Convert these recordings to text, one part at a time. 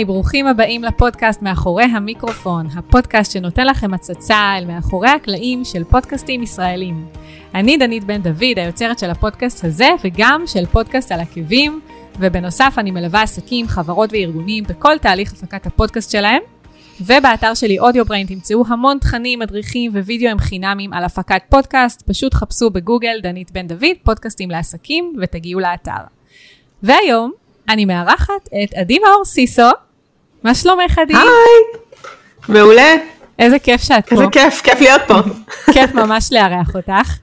היי, ברוכים הבאים לפודקאסט מאחורי המיקרופון, הפודקאסט שנותן לכם הצצה אל מאחורי הקלעים של פודקאסטים ישראלים. אני דנית בן דוד, היוצרת של הפודקאסט הזה וגם של פודקאסט על עקבים, ובנוסף אני מלווה עסקים, חברות וארגונים בכל תהליך הפקת הפודקאסט שלהם. ובאתר שלי אודיו בריין תמצאו המון תכנים, מדריכים ווידאוים חינמים על הפקת פודקאסט, פשוט חפשו בגוגל דנית בן דוד, פודקאסטים לעסקים, ותגיעו לאתר. והיום אני מארחת את עדי מאור סיסו. מה שלומך עדי? היי, מעולה. איזה כיף שאת פה. איזה כיף, כיף להיות פה. כיף ממש לארח אותך.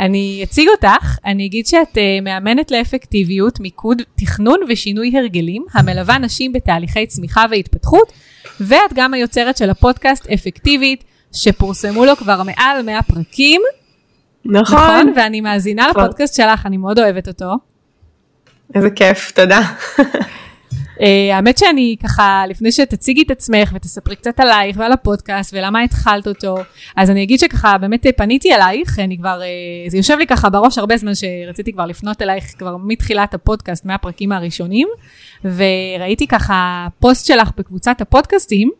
אני אציג אותך, אני אגיד שאת uh, מאמנת לאפקטיביות, מיקוד, תכנון ושינוי הרגלים, המלווה נשים בתהליכי צמיחה והתפתחות, ואת גם היוצרת של הפודקאסט אפקטיבית, שפורסמו לו כבר מעל 100 פרקים. נכון. נכון, ואני מאזינה נכון. לפודקאסט שלך, אני מאוד אוהבת אותו. איזה כיף, תודה. Uh, האמת שאני ככה, לפני שתציגי את עצמך ותספרי קצת עלייך ועל הפודקאסט ולמה התחלת אותו, אז אני אגיד שככה באמת פניתי אלייך, אני כבר, uh, זה יושב לי ככה בראש הרבה זמן שרציתי כבר לפנות אלייך כבר מתחילת הפודקאסט, מהפרקים הראשונים, וראיתי ככה פוסט שלך בקבוצת הפודקאסטים,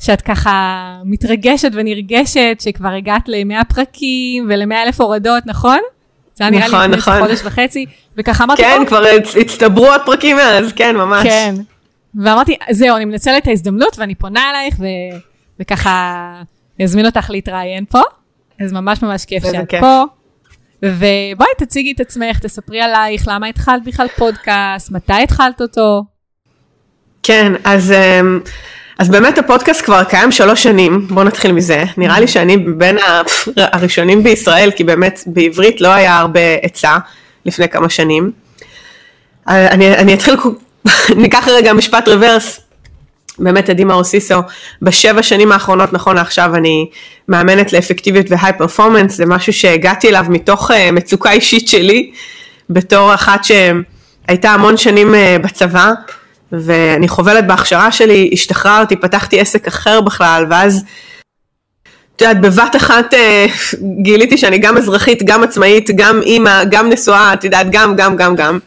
שאת ככה מתרגשת ונרגשת שכבר הגעת ל-100 פרקים ול-100 אלף הורדות, נכון? זה היה נראה נכון, לי לפני נכון. חודש וחצי, וככה אמרתי, כן, "או, כבר הצ- הצטברו עוד פרקים מאז, כן, ממש. כן. ואמרתי, זהו, אני מנצלת את ההזדמנות ואני פונה אלייך, ו... וככה אזמין אותך להתראיין פה. אז ממש ממש כיף שאת כיף. פה. ובואי תציגי את עצמך, תספרי עלייך, למה התחלת בכלל פודקאסט, מתי התחלת אותו. כן, אז, אמ, אז באמת הפודקאסט כבר קיים שלוש שנים, בואו נתחיל מזה. נראה לי שאני בין הראשונים בישראל, כי באמת בעברית לא היה הרבה עצה לפני כמה שנים. אה, אני, אני אתחיל, ניקח רגע משפט רוורס. באמת עדי מאור סיסו, בשבע שנים האחרונות נכון לעכשיו אני מאמנת לאפקטיביות והיי פרפורמנס, זה משהו שהגעתי אליו מתוך אה, מצוקה אישית שלי, בתור אחת שהייתה המון שנים אה, בצבא, ואני חובלת בהכשרה שלי, השתחררתי, פתחתי עסק אחר בכלל, ואז את יודעת, בבת אחת אה, גיליתי שאני גם אזרחית, גם עצמאית, גם אימא, גם נשואה, את יודעת, גם, גם, גם, גם.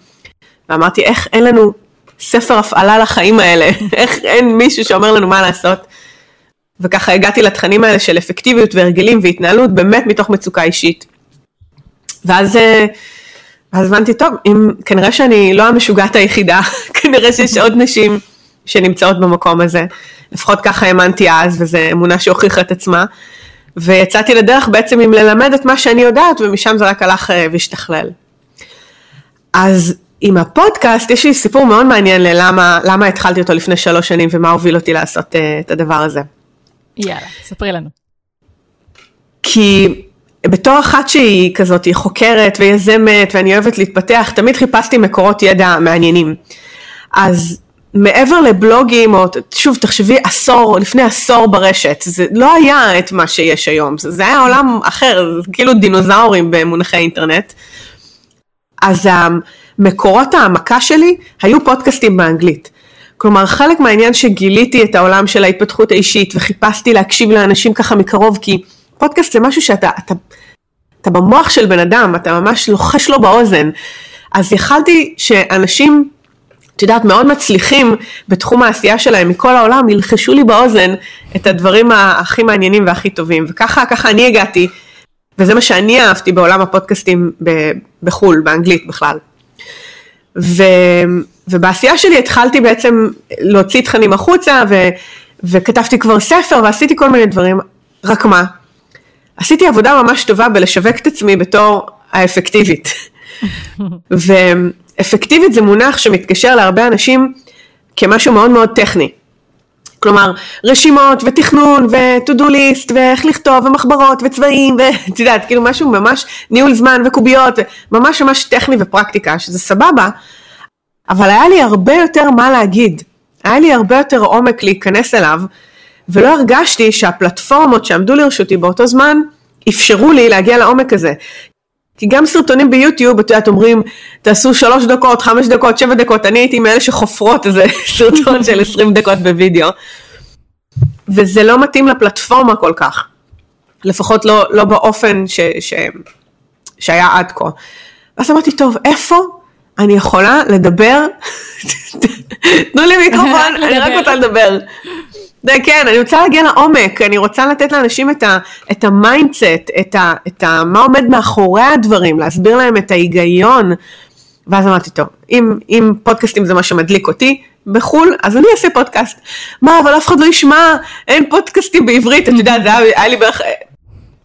ואמרתי, איך אין לנו ספר הפעלה לחיים האלה? איך אין מישהו שאומר לנו מה לעשות? וככה הגעתי לתכנים האלה של אפקטיביות והרגלים והתנהלות, באמת מתוך מצוקה אישית. ואז, אה, אז הבנתי, טוב, אם, כנראה שאני לא המשוגעת היחידה, כנראה שיש עוד נשים שנמצאות במקום הזה. לפחות ככה האמנתי אז, וזו אמונה שהוכיחה את עצמה. ויצאתי לדרך בעצם עם ללמד את מה שאני יודעת, ומשם זה רק הלך אה, והשתכלל. אז עם הפודקאסט, יש לי סיפור מאוד מעניין ללמה למה התחלתי אותו לפני שלוש שנים, ומה הוביל אותי לעשות אה, את הדבר הזה. יאללה, ספרי לנו. כי בתור אחת שהיא כזאת, היא חוקרת ויזמת ואני אוהבת להתפתח, תמיד חיפשתי מקורות ידע מעניינים. אז מעבר לבלוגים, או שוב תחשבי עשור, לפני עשור ברשת, זה לא היה את מה שיש היום, זה, זה היה עולם אחר, זה כאילו דינוזאורים במונחי אינטרנט. אז המקורות העמקה שלי היו פודקאסטים באנגלית. כלומר, חלק מהעניין שגיליתי את העולם של ההתפתחות האישית וחיפשתי להקשיב לאנשים ככה מקרוב, כי פודקאסט זה משהו שאתה אתה, אתה במוח של בן אדם, אתה ממש לוחש לו באוזן. אז יכלתי שאנשים, את יודעת, מאוד מצליחים בתחום העשייה שלהם מכל העולם, ילחשו לי באוזן את הדברים הכי מעניינים והכי טובים. וככה, ככה אני הגעתי, וזה מה שאני אהבתי בעולם הפודקאסטים ב- בחו"ל, באנגלית בכלל. ו, ובעשייה שלי התחלתי בעצם להוציא תכנים החוצה, ו, וכתבתי כבר ספר, ועשיתי כל מיני דברים, רק מה? עשיתי עבודה ממש טובה בלשווק את עצמי בתור האפקטיבית. ואפקטיבית זה מונח שמתקשר להרבה אנשים כמשהו מאוד מאוד טכני. כלומר, רשימות ותכנון ו-to do list ואיך לכתוב ומחברות וצבעים ואת יודעת, כאילו משהו ממש ניהול זמן וקוביות, ממש ממש טכני ופרקטיקה, שזה סבבה, אבל היה לי הרבה יותר מה להגיד, היה לי הרבה יותר עומק להיכנס אליו, ולא הרגשתי שהפלטפורמות שעמדו לרשותי באותו זמן, אפשרו לי להגיע לעומק הזה. כי גם סרטונים ביוטיוב, את יודעת, אומרים, תעשו שלוש דקות, חמש דקות, שבע דקות, אני הייתי מאלה שחופרות איזה סרטון של עשרים דקות בווידאו. וזה לא מתאים לפלטפורמה כל כך. לפחות לא, לא באופן ש, ש, שהיה עד כה. ואז אמרתי, טוב, איפה אני יכולה לדבר, תנו לי מיקרופון, אני רק רוצה לדבר. זה כן, אני רוצה להגיע לעומק, אני רוצה לתת לאנשים את, ה mindset, את, ה, את ה, מה עומד מאחורי הדברים, להסביר להם את ההיגיון. ואז אמרתי, טוב, אם, אם פודקאסטים זה מה שמדליק אותי בחו"ל, אז אני אעשה פודקאסט. מה, אבל אף אחד לא ישמע, אין פודקאסטים בעברית, את יודעת, היה, היה לי בערך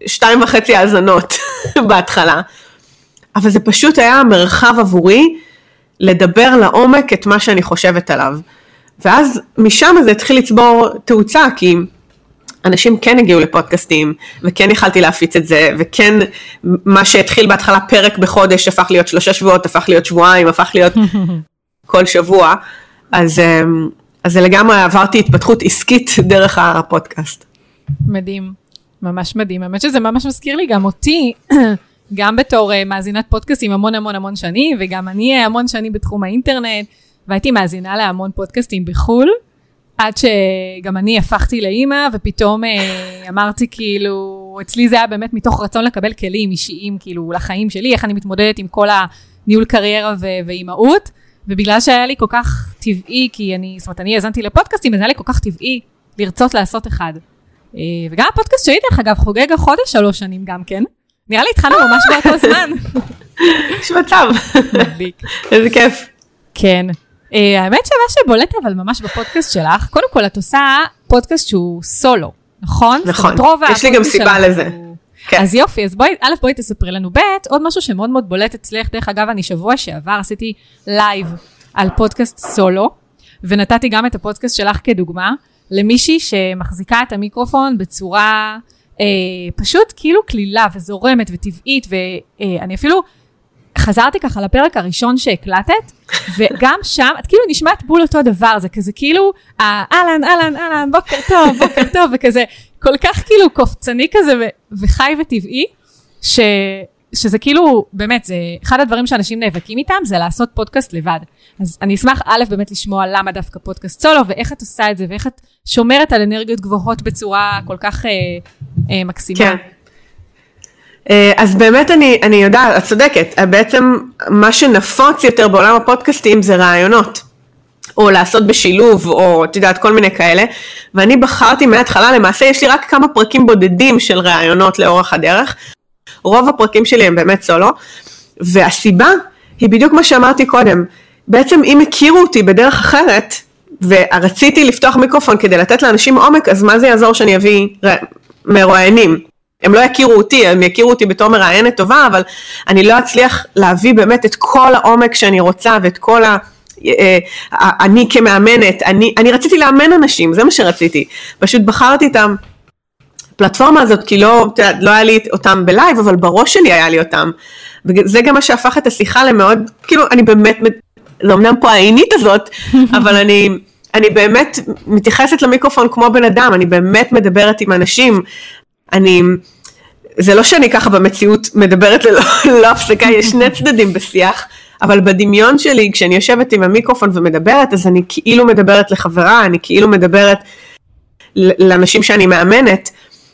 שתיים וחצי האזנות בהתחלה. אבל זה פשוט היה מרחב עבורי לדבר לעומק את מה שאני חושבת עליו. ואז משם זה התחיל לצבור תאוצה, כי אנשים כן הגיעו לפודקאסטים, וכן יכלתי להפיץ את זה, וכן מה שהתחיל בהתחלה פרק בחודש הפך להיות שלושה שבועות, הפך להיות שבועיים, הפך להיות כל שבוע, אז, אמ, אז זה לגמרי עברתי התפתחות עסקית דרך הפודקאסט. מדהים, ממש מדהים, האמת שזה ממש מזכיר לי גם אותי, גם בתור uh, מאזינת פודקאסטים המון המון המון שנים, וגם אני המון שנים בתחום האינטרנט. והייתי מאזינה להמון פודקאסטים בחו"ל, עד שגם אני הפכתי לאימא, ופתאום אה, אמרתי כאילו, אצלי זה היה באמת מתוך רצון לקבל כלים אישיים, כאילו, לחיים שלי, איך אני מתמודדת עם כל הניהול קריירה ואימהות, ובגלל שהיה לי כל כך טבעי, כי אני, זאת אומרת, אני האזנתי לפודקאסטים, אז היה לי כל כך טבעי לרצות לעשות אחד. אה, וגם הפודקאסט שלי, דרך אגב, חוגג החודש שלוש שנים גם כן. נראה לי התחלנו ממש באותו זמן. יש מצב. מדליק. איזה כיף. כן. אה, האמת שמה שבולט אבל ממש בפודקאסט שלך, קודם כל את עושה פודקאסט שהוא סולו, נכון? נכון, יש לי גם סיבה לזה. כן. אז יופי, אז בואי, א', בואי תספרי לנו, ב', עוד משהו שמאוד מאוד בולט אצלך, דרך אגב, אני שבוע שעבר עשיתי לייב על פודקאסט סולו, ונתתי גם את הפודקאסט שלך כדוגמה, למישהי שמחזיקה את המיקרופון בצורה אה, פשוט כאילו קלילה וזורמת וטבעית, ואני אפילו חזרתי ככה לפרק הראשון שהקלטת, וגם שם, את כאילו נשמעת בול אותו דבר, זה כזה כאילו, אהלן, אהלן, אהלן, בוקר טוב, בוקר טוב, וכזה, כל כך כאילו קופצני כזה, ו- וחי וטבעי, ש... שזה כאילו, באמת, זה אחד הדברים שאנשים נאבקים איתם, זה לעשות פודקאסט לבד. אז אני אשמח א', באמת לשמוע למה דווקא פודקאסט סולו, ואיך את עושה את זה, ואיך את שומרת על אנרגיות גבוהות בצורה כל כך אה, אה, מקסימה. כן. אה, אז באמת אני, אני יודעת, את צודקת, בעצם מה שנפוץ יותר בעולם הפודקאסטים זה רעיונות. או לעשות בשילוב, או את יודעת, כל מיני כאלה. ואני בחרתי מההתחלה, למעשה יש לי רק כמה פרקים בודדים של ראיונות לאורך הדרך. רוב הפרקים שלי הם באמת סולו, והסיבה היא בדיוק מה שאמרתי קודם. בעצם אם הכירו אותי בדרך אחרת, ורציתי לפתוח מיקרופון כדי לתת לאנשים עומק, אז מה זה יעזור שאני אביא מרואיינים? הם לא יכירו אותי, הם יכירו אותי בתור מראיינת טובה, אבל אני לא אצליח להביא באמת את כל העומק שאני רוצה ואת כל ה... אה, אני כמאמנת, אני, אני רציתי לאמן אנשים, זה מה שרציתי. פשוט בחרתי את הפלטפורמה הזאת, כי לא, לא היה לי אותם בלייב, אבל בראש שלי היה לי אותם. וזה גם מה שהפך את השיחה למאוד, כאילו, אני באמת, זה אמנם פה העינית הזאת, אבל אני... אני באמת מתייחסת למיקרופון כמו בן אדם, אני באמת מדברת עם אנשים, אני, זה לא שאני ככה במציאות מדברת ללא לא הפסקה, יש שני צדדים בשיח, אבל בדמיון שלי, כשאני יושבת עם המיקרופון ומדברת, אז אני כאילו מדברת לחברה, אני כאילו מדברת לאנשים שאני מאמנת,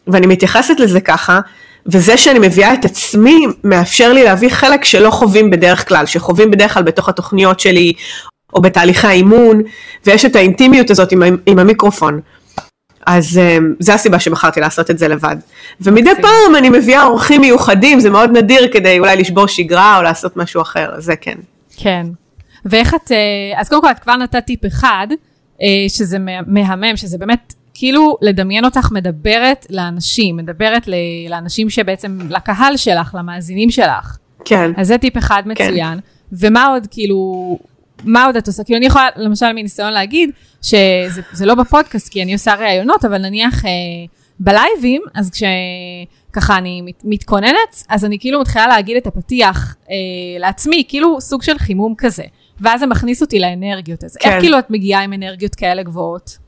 ואני מתייחסת לזה ככה, וזה שאני מביאה את עצמי מאפשר לי להביא חלק שלא חווים בדרך כלל, שחווים בדרך כלל בתוך התוכניות שלי, או בתהליכי האימון, ויש את האינטימיות הזאת עם, עם המיקרופון. אז um, זה הסיבה שבחרתי לעשות את זה לבד. ומדי פעם אני מביאה אורחים מיוחדים, זה מאוד נדיר כדי אולי לשבור שגרה או לעשות משהו אחר, זה כן. כן. ואיך את, אה, אז קודם כל את כבר נתת טיפ אחד, אה, שזה מהמם, שזה באמת כאילו לדמיין אותך מדברת לאנשים, מדברת לאנשים שבעצם, לקהל שלך, למאזינים שלך. כן. אז זה טיפ אחד כן. מצוין. כן. ומה עוד כאילו, מה עוד את עושה? כאילו אני יכולה למשל מניסיון להגיד שזה לא בפודקאסט כי אני עושה ראיונות, אבל נניח אה, בלייבים, אז כשככה אני מת, מתכוננת, אז אני כאילו מתחילה להגיד את הפתיח אה, לעצמי, כאילו סוג של חימום כזה. ואז זה מכניס אותי לאנרגיות. אז כן. איך כאילו את מגיעה עם אנרגיות כאלה גבוהות?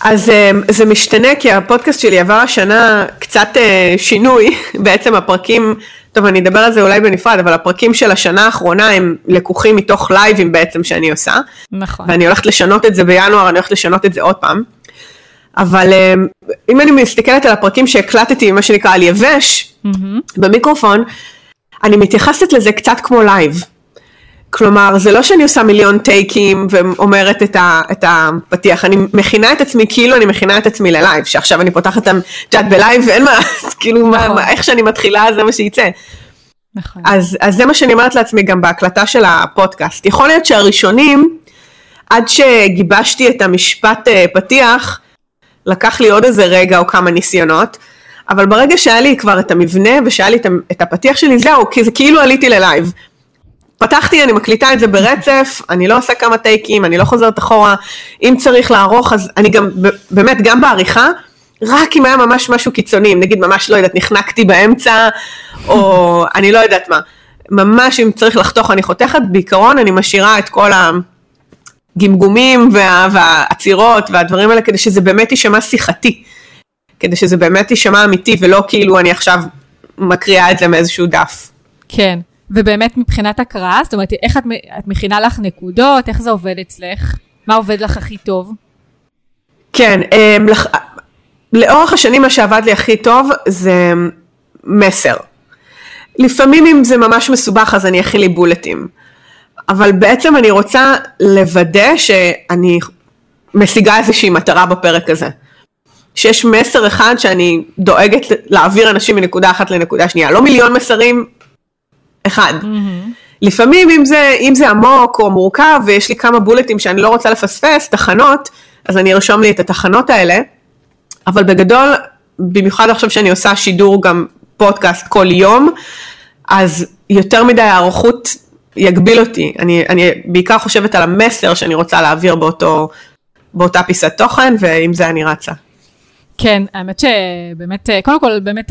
אז אה, זה משתנה כי הפודקאסט שלי עבר השנה קצת אה, שינוי, בעצם הפרקים טוב, אני אדבר על זה אולי בנפרד, אבל הפרקים של השנה האחרונה הם לקוחים מתוך לייבים בעצם שאני עושה. נכון. ואני הולכת לשנות את זה בינואר, אני הולכת לשנות את זה עוד פעם. אבל אה, אם אני מסתכלת על הפרקים שהקלטתי, מה שנקרא על יבש, mm-hmm. במיקרופון, אני מתייחסת לזה קצת כמו לייב. כלומר, זה לא שאני עושה מיליון טייקים ואומרת את, ה, את הפתיח, אני מכינה את עצמי כאילו אני מכינה את עצמי ללייב, שעכשיו אני פותחת את הצ'אט בלייב ואין מה, כאילו, נכון. מה, איך שאני מתחילה זה מה שייצא. נכון. אז, אז זה מה שאני אומרת לעצמי גם בהקלטה של הפודקאסט. יכול להיות שהראשונים, עד שגיבשתי את המשפט אה, פתיח, לקח לי עוד איזה רגע או כמה ניסיונות, אבל ברגע שהיה לי כבר את המבנה ושהיה לי את הפתיח שלי, זהו, כי זה כאילו עליתי ללייב. פתחתי, אני מקליטה את זה ברצף, אני לא עושה כמה טייקים, אני לא חוזרת אחורה, אם צריך לערוך, אז אני גם, באמת, גם בעריכה, רק אם היה ממש משהו קיצוני, נגיד ממש, לא יודעת, נחנקתי באמצע, או אני לא יודעת מה, ממש אם צריך לחתוך אני חותכת, בעיקרון אני משאירה את כל הגמגומים וה, והעצירות והדברים האלה, כדי שזה באמת יישמע שיחתי, כדי שזה באמת יישמע אמיתי, ולא כאילו אני עכשיו מקריאה את זה מאיזשהו דף. כן. ובאמת מבחינת הקראה, זאת אומרת, איך את, את מכינה לך נקודות, איך זה עובד אצלך? מה עובד לך הכי טוב? כן, אמ, לח... לאורך השנים מה שעבד לי הכי טוב זה מסר. לפעמים אם זה ממש מסובך אז אני אכין לי בולטים. אבל בעצם אני רוצה לוודא שאני משיגה איזושהי מטרה בפרק הזה. שיש מסר אחד שאני דואגת להעביר אנשים מנקודה אחת לנקודה שנייה. לא מיליון מסרים, אחד. Mm-hmm. לפעמים אם זה, אם זה עמוק או מורכב ויש לי כמה בולטים שאני לא רוצה לפספס, תחנות, אז אני ארשום לי את התחנות האלה, אבל בגדול, במיוחד עכשיו שאני עושה שידור גם פודקאסט כל יום, אז יותר מדי הערכות יגביל אותי. אני, אני בעיקר חושבת על המסר שאני רוצה להעביר באותו, באותה פיסת תוכן, ועם זה אני רצה. כן, האמת שבאמת, קודם כל, באמת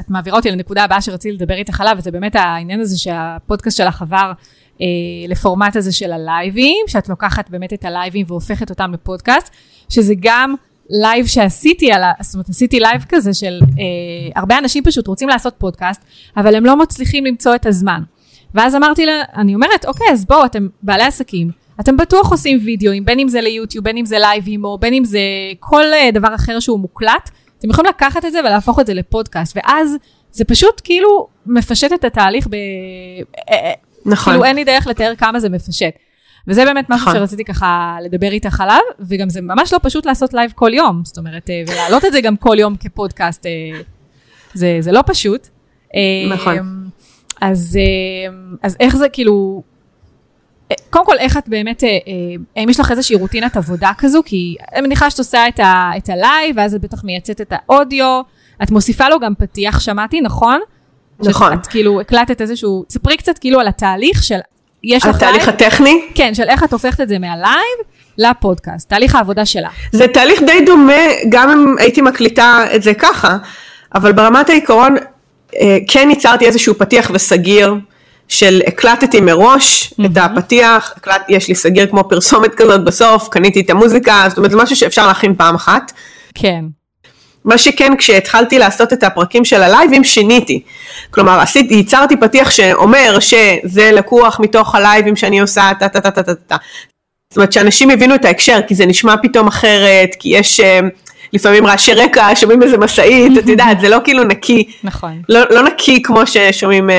את מעבירה אותי לנקודה הבאה שרציתי לדבר איתך עליו, וזה באמת העניין הזה שהפודקאסט שלך עבר אה, לפורמט הזה של הלייבים, שאת לוקחת באמת את הלייבים והופכת אותם לפודקאסט, שזה גם לייב שעשיתי, על ה... זאת אומרת, עשיתי לייב כזה של אה, הרבה אנשים פשוט רוצים לעשות פודקאסט, אבל הם לא מצליחים למצוא את הזמן. ואז אמרתי לה, אני אומרת, אוקיי, אז בואו, אתם בעלי עסקים, אתם בטוח עושים וידאוים, בין אם זה ליוטיוב, בין אם זה לייבים, או בין אם זה כל אה, דבר אחר שהוא מוקלט, אתם יכולים לקחת את זה ולהפוך את זה לפודקאסט, ואז זה פשוט כאילו מפשט את התהליך ב... אה, אה, נכון. כאילו אין לי דרך לתאר כמה זה מפשט. וזה באמת משהו נכון. שרציתי ככה לדבר איתך עליו, וגם זה ממש לא פשוט לעשות לייב כל יום, זאת אומרת, ולהעלות את זה גם כל יום כפודקאסט, זה, זה לא פשוט. נכון. אז, אז איך זה כאילו, קודם כל, איך את באמת, אה, אה, האם יש לך איזושהי רוטינת עבודה כזו? כי אני מניחה שאת עושה את, ה, את הלייב, ואז את בטח מייצאת את האודיו, את מוסיפה לו גם פתיח, שמעתי, נכון? נכון. שאת כאילו הקלטת איזשהו, ספרי קצת כאילו על התהליך של, יש לך לייב. התהליך הטכני? כן, של איך את הופכת את זה מהלייב לפודקאסט, תהליך העבודה שלה. זה תהליך די דומה, גם אם הייתי מקליטה את זה ככה, אבל ברמת העיקרון, אה, כן ייצרתי איזשהו פתיח וסגיר. של הקלטתי מראש mm-hmm. את הפתיח, הקלט, יש לי סגיר כמו פרסומת כזאת בסוף, קניתי את המוזיקה, זאת אומרת זה משהו שאפשר להכין פעם אחת. כן. מה שכן, כשהתחלתי לעשות את הפרקים של הלייבים, שיניתי. כלומר, עשיתי, ייצרתי פתיח שאומר שזה לקוח מתוך הלייבים שאני עושה, טה טה טה טה טה טה. זאת אומרת, שאנשים יבינו את ההקשר, כי זה נשמע פתאום אחרת, כי יש... uh, לפעמים רעשי רקע, שומעים איזה משאית, את יודעת, זה לא כאילו נקי. נכון. לא, לא נקי כמו ששומעים uh,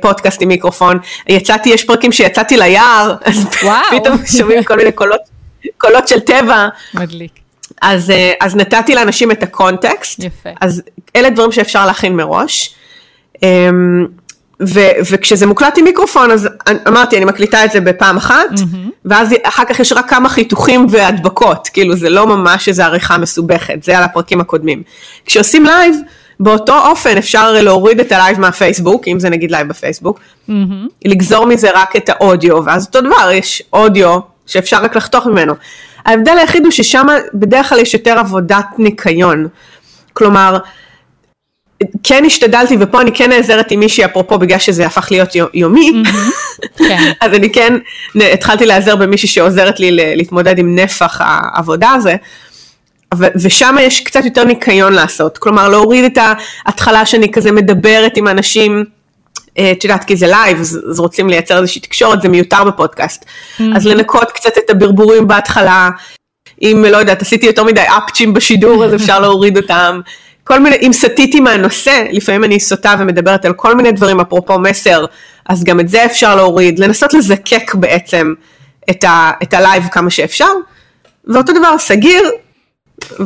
פודקאסט עם מיקרופון. יצאתי, יש פרקים שיצאתי ליער, אז פתאום שומעים כל מיני קולות, קולות של טבע. מדליק. אז, אה, אז נתתי לאנשים את הקונטקסט. יפה. אז אלה דברים שאפשר להכין מראש. אמ, ו, וכשזה מוקלט עם מיקרופון, אז אמרתי, אני מקליטה את זה בפעם אחת, mm-hmm. ואז אחר כך יש רק כמה חיתוכים והדבקות, כאילו זה לא ממש איזו עריכה מסובכת, זה על הפרקים הקודמים. כשעושים לייב, באותו אופן אפשר להוריד את הלייב מהפייסבוק, אם זה נגיד לייב בפייסבוק, mm-hmm. לגזור מזה רק את האודיו, ואז אותו דבר, יש אודיו שאפשר רק לחתוך ממנו. ההבדל היחיד הוא ששם בדרך כלל יש יותר עבודת ניקיון. כלומר, כן השתדלתי, ופה אני כן נעזרת עם מישהי, אפרופו בגלל שזה הפך להיות יומי, mm-hmm. כן. אז אני כן התחלתי להיעזר במישהי שעוזרת לי להתמודד עם נפח העבודה הזה. ושם יש קצת יותר ניקיון לעשות, כלומר להוריד את ההתחלה שאני כזה מדברת עם אנשים, אה, את יודעת, כי זה לייב, אז רוצים לייצר איזושהי תקשורת, זה מיותר בפודקאסט. Mm-hmm. אז לנקות קצת את הברבורים בהתחלה, אם, לא יודעת, עשיתי יותר מדי אפצ'ים בשידור, אז אפשר להוריד אותם. כל מיני, אם סטיתי מהנושא, לפעמים אני סוטה ומדברת על כל מיני דברים, אפרופו מסר, אז גם את זה אפשר להוריד, לנסות לזקק בעצם את, ה, את הלייב כמה שאפשר, ואותו דבר, סוגר,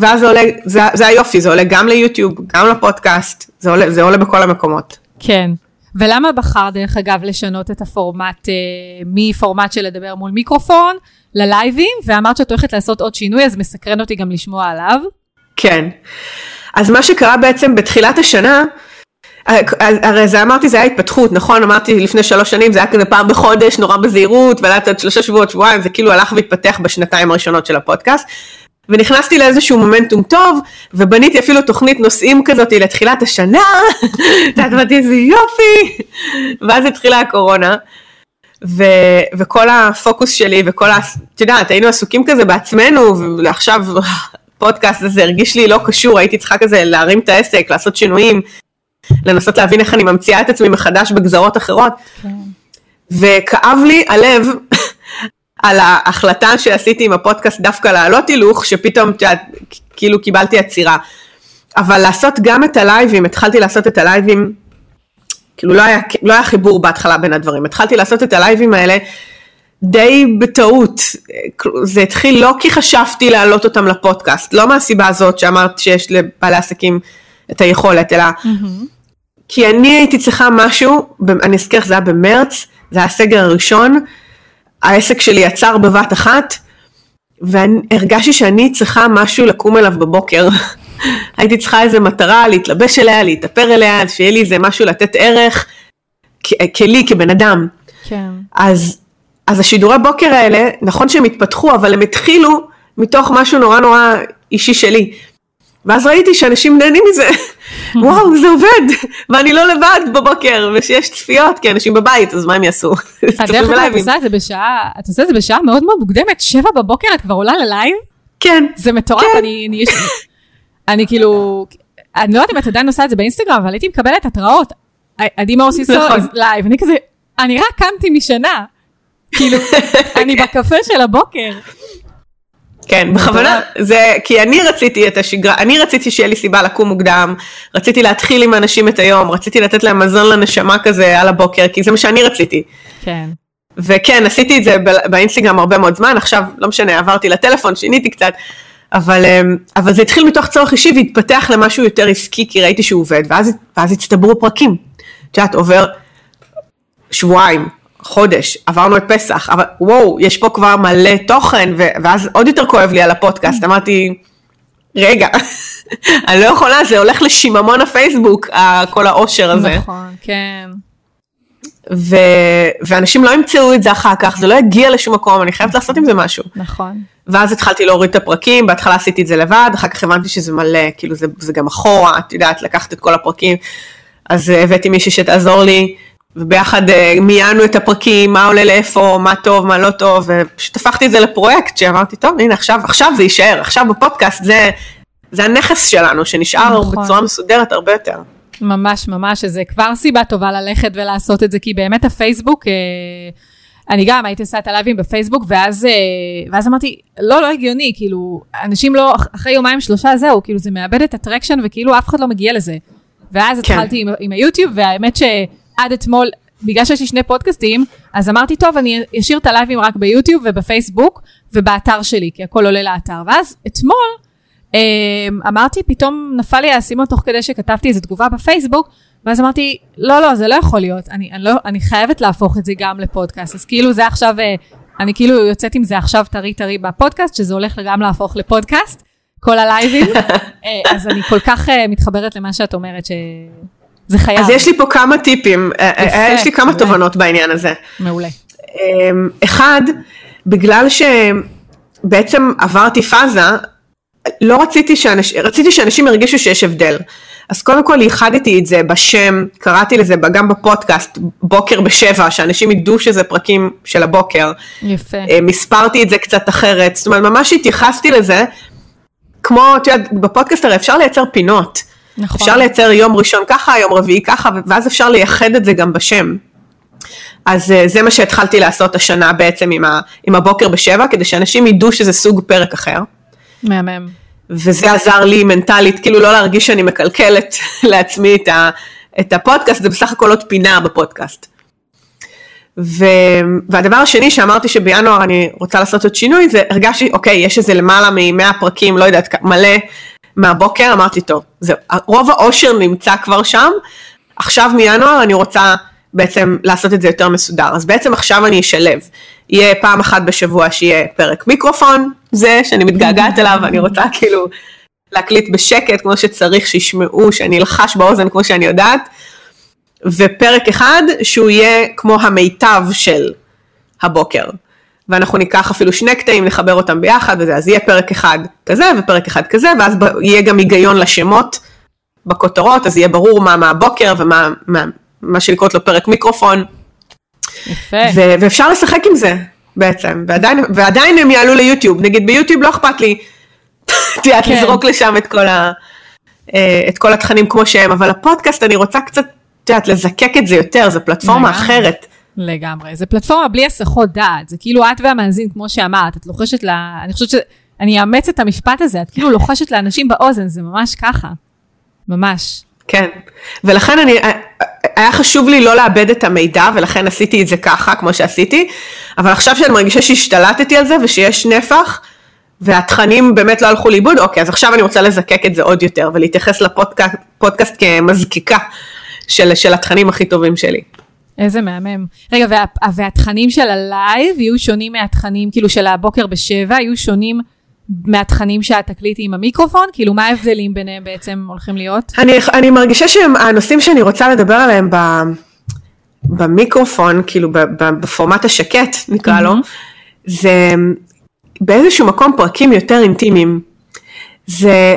ואז זה עולה, זה, זה היופי, זה עולה גם ליוטיוב, גם לפודקאסט, זה עולה, זה עולה בכל המקומות. כן. ולמה בחרת דרך אגב לשנות את הפורמט אה, מפורמט של לדבר מול מיקרופון ללייבים, ואמרת שאת הולכת לעשות עוד שינוי, אז מסקרן אותי גם לשמוע עליו. כן. אז מה שקרה בעצם בתחילת השנה, הרי זה אמרתי זה היה התפתחות נכון אמרתי לפני שלוש שנים זה היה כזה פעם בחודש נורא בזהירות ולאט עד שלושה שבועות שבועיים זה כאילו הלך והתפתח בשנתיים הראשונות של הפודקאסט ונכנסתי לאיזשהו מומנטום טוב ובניתי אפילו תוכנית נושאים כזאת לתחילת השנה את יודעת אמרתי איזה יופי ואז התחילה הקורונה ו, וכל הפוקוס שלי וכל ה... את יודעת היינו עסוקים כזה בעצמנו ועכשיו הפודקאסט הזה הרגיש לי לא קשור הייתי צריכה כזה להרים את העסק לעשות שינויים לנסות להבין איך אני ממציאה את עצמי מחדש בגזרות אחרות. כן. וכאב לי הלב על ההחלטה שעשיתי עם הפודקאסט דווקא להעלות הילוך, שפתאום כאילו קיבלתי עצירה. אבל לעשות גם את הלייבים, התחלתי לעשות את הלייבים, כאילו לא היה, לא היה חיבור בהתחלה בין הדברים, התחלתי לעשות את הלייבים האלה די בטעות, זה התחיל לא כי חשבתי להעלות אותם לפודקאסט, לא מהסיבה הזאת שאמרת שיש לבעלי עסקים את היכולת, אלא mm-hmm. כי אני הייתי צריכה משהו, אני אזכיר זה היה במרץ, זה היה הסגר הראשון, העסק שלי יצר בבת אחת, והרגשתי שאני צריכה משהו לקום אליו בבוקר. הייתי צריכה איזה מטרה להתלבש אליה, להתאפר אליה, שיהיה לי איזה משהו לתת ערך, כלי, כבן אדם. כן. אז, אז השידורי בוקר האלה, נכון שהם התפתחו, אבל הם התחילו מתוך משהו נורא נורא אישי שלי. ואז ראיתי שאנשים נהנים מזה, וואו זה עובד, ואני לא לבד בבוקר, ושיש צפיות, כי אנשים בבית, אז מה הם יעשו? הדרך כלל את עושה את זה בשעה, את עושה את זה בשעה מאוד מאוד מוקדמת, שבע בבוקר את כבר עולה ללייב? כן. זה מטורף, כן. אני, אני, אני כאילו, אני לא יודעת אם את עדיין עושה את זה באינסטגרם, אבל הייתי מקבלת התראות, עדי מאור סיסו לייב, אני כזה, אני רק קמתי משינה, כאילו, אני בקפה של הבוקר. כן, בכוונה, זה כי אני רציתי את השגרה, אני רציתי שיהיה לי סיבה לקום מוקדם, רציתי להתחיל עם אנשים את היום, רציתי לתת להם מזון לנשמה כזה על הבוקר, כי זה מה שאני רציתי. כן. וכן, עשיתי את זה באינסטגרם הרבה מאוד זמן, עכשיו, לא משנה, עברתי לטלפון, שיניתי קצת, אבל, אמ, אבל זה התחיל מתוך צורך אישי והתפתח למשהו יותר עסקי, כי ראיתי שהוא עובד, ואז, ואז הצטברו פרקים. את יודעת, עובר שבועיים, חודש, עברנו את פסח, אבל וואו, יש פה כבר מלא תוכן, ואז עוד יותר כואב לי על הפודקאסט, אמרתי, רגע, אני לא יכולה, זה הולך לשיממון הפייסבוק, כל העושר הזה. נכון, כן. ו... ואנשים לא ימצאו את זה אחר כך, זה לא יגיע לשום מקום, אני חייבת לעשות עם זה משהו. נכון. ואז התחלתי להוריד את הפרקים, בהתחלה עשיתי את זה לבד, אחר כך הבנתי שזה מלא, כאילו זה, זה גם אחורה, את יודעת, לקחת את כל הפרקים, אז הבאתי מישהי שתעזור לי, וביחד אה, מיינו את הפרקים, מה עולה לאיפה, מה טוב, מה לא טוב, ופשוט הפכתי את זה לפרויקט שאמרתי, טוב, הנה עכשיו, עכשיו זה יישאר, עכשיו בפודקאסט זה, זה הנכס שלנו, שנשאר נכון. בצורה מסודרת הרבה יותר. ממש ממש, שזה כבר סיבה טובה ללכת ולעשות את זה, כי באמת הפייסבוק, אה, אני גם הייתי עושה את הלייבים בפייסבוק, ואז, אה, ואז אמרתי, לא, לא הגיוני, כאילו, אנשים לא, אחרי יומיים שלושה זהו, כאילו זה מאבד את הטרקשן, וכאילו אף אחד לא מגיע לזה. ואז כן. התחלתי עם, עם היוטיוב, והאמת ש... עד אתמול, בגלל שיש לי שני פודקאסטים, אז אמרתי, טוב, אני אשאיר את הלייבים רק ביוטיוב ובפייסבוק ובאתר שלי, כי הכל עולה לאתר. ואז אתמול אמ, אמרתי, פתאום נפל לי האסימון תוך כדי שכתבתי איזו תגובה בפייסבוק, ואז אמרתי, לא, לא, זה לא יכול להיות, אני, אני, לא, אני חייבת להפוך את זה גם לפודקאסט. אז כאילו זה עכשיו, אה, אני כאילו יוצאת עם זה עכשיו טרי טרי בפודקאסט, שזה הולך גם להפוך לפודקאסט, כל הלייבים. אה, אז אני כל כך אה, מתחברת למה שאת אומרת, ש... זה חייב. אז יש לי פה כמה טיפים, אה, אה, יפה, יש לי כמה מעולה. תובנות בעניין הזה. מעולה. אמ, אחד, בגלל שבעצם עברתי פאזה, לא רציתי שאנשים, רציתי שאנשים ירגישו שיש הבדל. אז קודם כל ייחדתי את זה בשם, קראתי לזה גם בפודקאסט, בוקר בשבע, שאנשים ידעו שזה פרקים של הבוקר. יפה. אה, מספרתי את זה קצת אחרת, זאת אומרת ממש התייחסתי לזה, כמו, את יודעת, בפודקאסט הרי אפשר לייצר פינות. נכון. אפשר לייצר יום ראשון ככה, יום רביעי ככה, ואז אפשר לייחד את זה גם בשם. אז אה, זה מה שהתחלתי לעשות השנה בעצם עם, ה, עם הבוקר בשבע, כדי שאנשים ידעו שזה סוג פרק אחר. מהמם. וזה עזר לי מנטלית, כאילו לא להרגיש שאני מקלקלת לעצמי את, ה, את הפודקאסט, זה בסך הכל עוד פינה בפודקאסט. ו... והדבר השני שאמרתי שבינואר אני רוצה לעשות עוד שינוי, זה הרגשתי, אוקיי, יש איזה למעלה מ-100 פרקים, לא יודעת, מלא מהבוקר, אמרתי, טוב, זהו, רוב העושר נמצא כבר שם, עכשיו מינואר אני רוצה בעצם לעשות את זה יותר מסודר, אז בעצם עכשיו אני אשלב, יהיה פעם אחת בשבוע שיהיה פרק מיקרופון, זה שאני מתגעגעת אליו, אני רוצה כאילו להקליט בשקט כמו שצריך, שישמעו, שאני אלחש באוזן כמו שאני יודעת, ופרק אחד שהוא יהיה כמו המיטב של הבוקר. ואנחנו ניקח אפילו שני קטעים, נחבר אותם ביחד וזה, אז יהיה פרק אחד כזה ופרק אחד כזה, ואז יהיה גם היגיון לשמות בכותרות, אז יהיה ברור מה מהבוקר ומה מה, מה שנקראות לו פרק מיקרופון. יפה. ו- ואפשר לשחק עם זה בעצם, ועדיין, ועדיין הם יעלו ליוטיוב, נגיד ביוטיוב לא אכפת לי, את יודעת, כן. לזרוק לשם את כל, ה, אה, את כל התכנים כמו שהם, אבל הפודקאסט אני רוצה קצת, את יודעת, לזקק את זה יותר, זו פלטפורמה. אחרת. לגמרי. זה פלטפורמה בלי הסחות דעת, זה כאילו את והמאזין, כמו שאמרת, את לוחשת לה, אני חושבת ש... אני אאמץ את המשפט הזה, את כאילו לוחשת לאנשים באוזן, זה ממש ככה. ממש. כן, ולכן אני, היה חשוב לי לא לאבד את המידע, ולכן עשיתי את זה ככה, כמו שעשיתי, אבל עכשיו שאני מרגישה שהשתלטתי על זה ושיש נפח, והתכנים באמת לא הלכו לאיבוד, אוקיי, אז עכשיו אני רוצה לזקק את זה עוד יותר, ולהתייחס לפודקאסט כמזקיקה של, של התכנים הכי טובים שלי. איזה מהמם. רגע, וה, והתכנים של הלייב יהיו שונים מהתכנים, כאילו של הבוקר בשבע, יהיו שונים מהתכנים שאת תקליטי עם המיקרופון? כאילו, מה ההבדלים ביניהם בעצם הולכים להיות? אני, אני מרגישה שהנושאים שאני רוצה לדבר עליהם ב, במיקרופון, כאילו ב, ב, בפורמט השקט נקרא לו, זה באיזשהו מקום פרקים יותר אינטימיים. זה,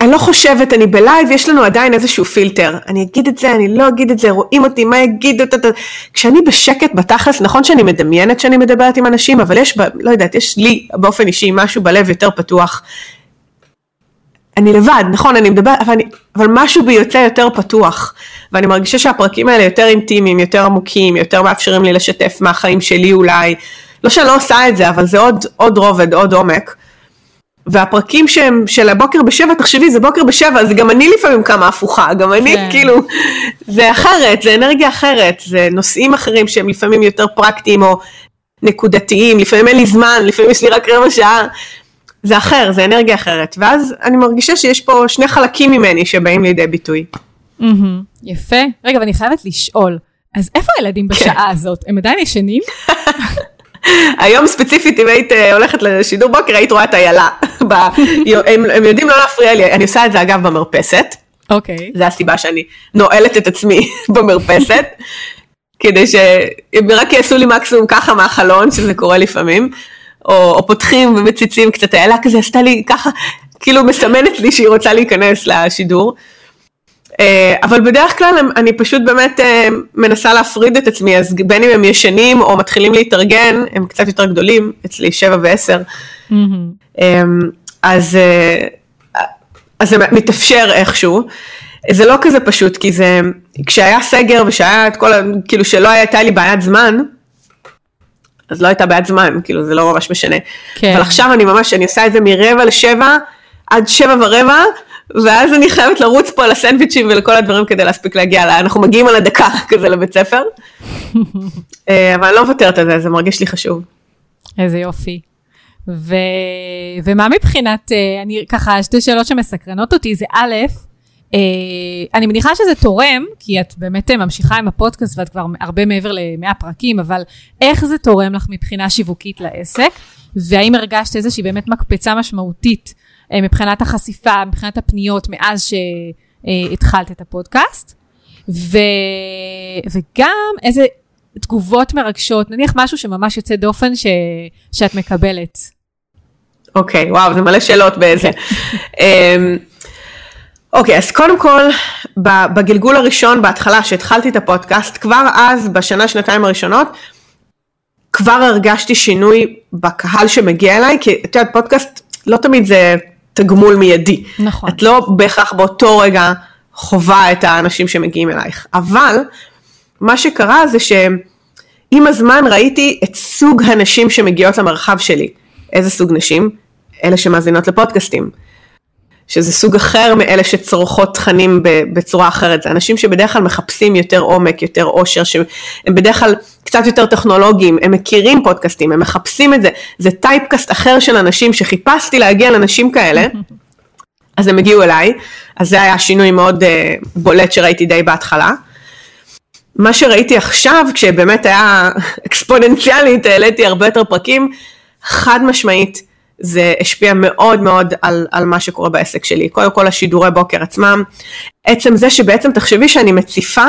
אני, לא חושבת, אני בלייב, יש לנו עדיין איזשהו פילטר. אני אגיד את זה, אני לא אגיד את זה, רואים אותי, מה יגידו, ת, ת. כשאני בשקט בתכלס, נכון שאני מדמיינת שאני מדברת עם אנשים, אבל יש, לא יודעת, יש לי באופן אישי משהו בלב יותר פתוח. אני לבד, נכון, אני מדברת, אבל, אני, אבל משהו בי יוצא יותר פתוח, ואני מרגישה שהפרקים האלה יותר אינטימיים, יותר עמוקים, יותר מאפשרים לי לשתף מהחיים שלי אולי, לא שאני לא עושה את זה, אבל זה עוד, עוד רובד, עוד עומק. והפרקים שהם של הבוקר בשבע, תחשבי, זה בוקר בשבע, אז גם אני לפעמים קמה הפוכה, גם אני כן. כאילו, זה אחרת, זה אנרגיה אחרת, זה נושאים אחרים שהם לפעמים יותר פרקטיים או נקודתיים, לפעמים אין לי זמן, לפעמים יש לי רק רבע שעה, זה אחר, זה אנרגיה אחרת, ואז אני מרגישה שיש פה שני חלקים ממני שבאים לידי ביטוי. מהמם. יפה. רגע, ואני חייבת לשאול, אז איפה הילדים בשעה הזאת? הם עדיין ישנים? היום ספציפית אם היית אה, הולכת לשידור בוקר היית רואה את איילה, הם, הם יודעים לא להפריע לי, אני עושה את זה אגב במרפסת, אוקיי. זה הסיבה שאני נועלת את עצמי במרפסת, כדי שהם רק יעשו לי מקסימום ככה מהחלון, שזה קורה לפעמים, או, או פותחים ומציצים קצת, איילה כזה עשתה לי ככה, כאילו מסמנת לי שהיא רוצה להיכנס לשידור. אה, אבל בדרך כלל אני פשוט באמת אה, מנסה להפריד את עצמי, אז בין אם הם ישנים או מתחילים להתארגן, הם קצת יותר גדולים, אצלי שבע ועשר. אמ, אז, אה, אז זה מתאפשר איכשהו. זה לא כזה פשוט, כי זה, כשהיה סגר ושהיה את כל, כאילו שלא הייתה לי בעיית זמן, אז לא הייתה בעיית זמן, כאילו זה לא ממש משנה. כן. אבל עכשיו אני ממש, אני עושה את זה מרבע לשבע, עד שבע ורבע, ואז אני חייבת לרוץ פה על הסנדוויצ'ים ולכל הדברים כדי להספיק להגיע, לה- אנחנו מגיעים על הדקה כזה לבית ספר. אה, אבל אני לא מוותרת על זה, זה מרגיש לי חשוב. איזה יופי. ו... ומה מבחינת, אה, אני ככה, שתי שאלות שמסקרנות אותי, זה א', אני מניחה שזה תורם, כי את באמת אה, ממשיכה עם הפודקאסט ואת כבר הרבה מעבר ל-100 פרקים, אבל איך זה תורם לך מבחינה שיווקית לעסק? והאם הרגשת איזושהי באמת מקפצה משמעותית אה, מבחינת החשיפה, מבחינת הפניות, מאז שהתחלת את הפודקאסט? ו... וגם איזה תגובות מרגשות, נניח משהו שממש יוצא דופן ש... שאת מקבלת. אוקיי, וואו, זה מלא שאלות באיזה. אוקיי, אז קודם כל, בגלגול הראשון, בהתחלה, שהתחלתי את הפודקאסט, כבר אז, בשנה, שנתיים הראשונות, כבר הרגשתי שינוי בקהל שמגיע אליי, כי את יודעת, פודקאסט לא תמיד זה תגמול מיידי. נכון. את לא בהכרח באותו רגע חווה את האנשים שמגיעים אלייך. אבל, מה שקרה זה שעם הזמן ראיתי את סוג הנשים שמגיעות למרחב שלי. איזה סוג נשים? אלה שמאזינות לפודקאסטים. שזה סוג אחר מאלה שצורכות תכנים בצורה אחרת, זה אנשים שבדרך כלל מחפשים יותר עומק, יותר עושר, שהם בדרך כלל קצת יותר טכנולוגיים, הם מכירים פודקאסטים, הם מחפשים את זה, זה טייפקאסט אחר של אנשים שחיפשתי להגיע לאנשים כאלה, אז הם הגיעו אליי, אז זה היה שינוי מאוד uh, בולט שראיתי די בהתחלה. מה שראיתי עכשיו, כשבאמת היה אקספוננציאלית, העליתי הרבה יותר פרקים, חד משמעית, זה השפיע מאוד מאוד על, על מה שקורה בעסק שלי. קודם כל השידורי בוקר עצמם, עצם זה שבעצם תחשבי שאני מציפה,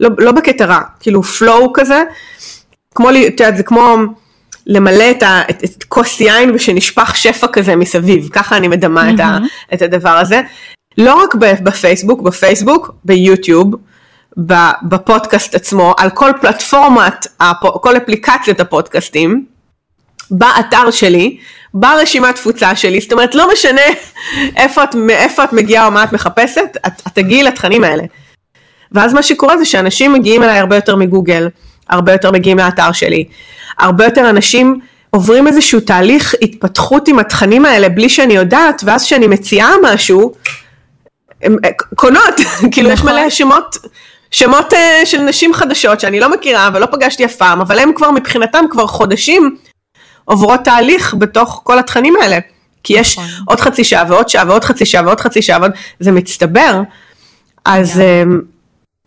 לא, לא בקטע רע, כאילו flow כזה, כמו, את יודעת, זה כמו למלא את, ה, את, את כוס יין ושנשפך שפע כזה מסביב, ככה אני מדמה mm-hmm. את, ה, את הדבר הזה. לא רק בפייסבוק, בפייסבוק, ביוטיוב, בפודקאסט עצמו, על כל פלטפורמת, כל אפליקציות הפודקאסטים, באתר שלי, ברשימת תפוצה שלי, זאת אומרת לא משנה איפה את, מאיפה את מגיעה או מה את מחפשת, את, את תגיעי לתכנים האלה. ואז מה שקורה זה שאנשים מגיעים אליי הרבה יותר מגוגל, הרבה יותר מגיעים לאתר שלי, הרבה יותר אנשים עוברים איזשהו תהליך התפתחות עם התכנים האלה בלי שאני יודעת, ואז כשאני מציעה משהו, הן קונות, כאילו יש מלא נכון. שמות, שמות uh, של נשים חדשות שאני לא מכירה ולא פגשתי אף פעם, אבל הם כבר מבחינתם כבר חודשים עוברות תהליך בתוך כל התכנים האלה. כי יש נכון. עוד חצי שעה ועוד שעה ועוד חצי שעה ועוד חצי שעה, ועוד, זה מצטבר. אז, אמ,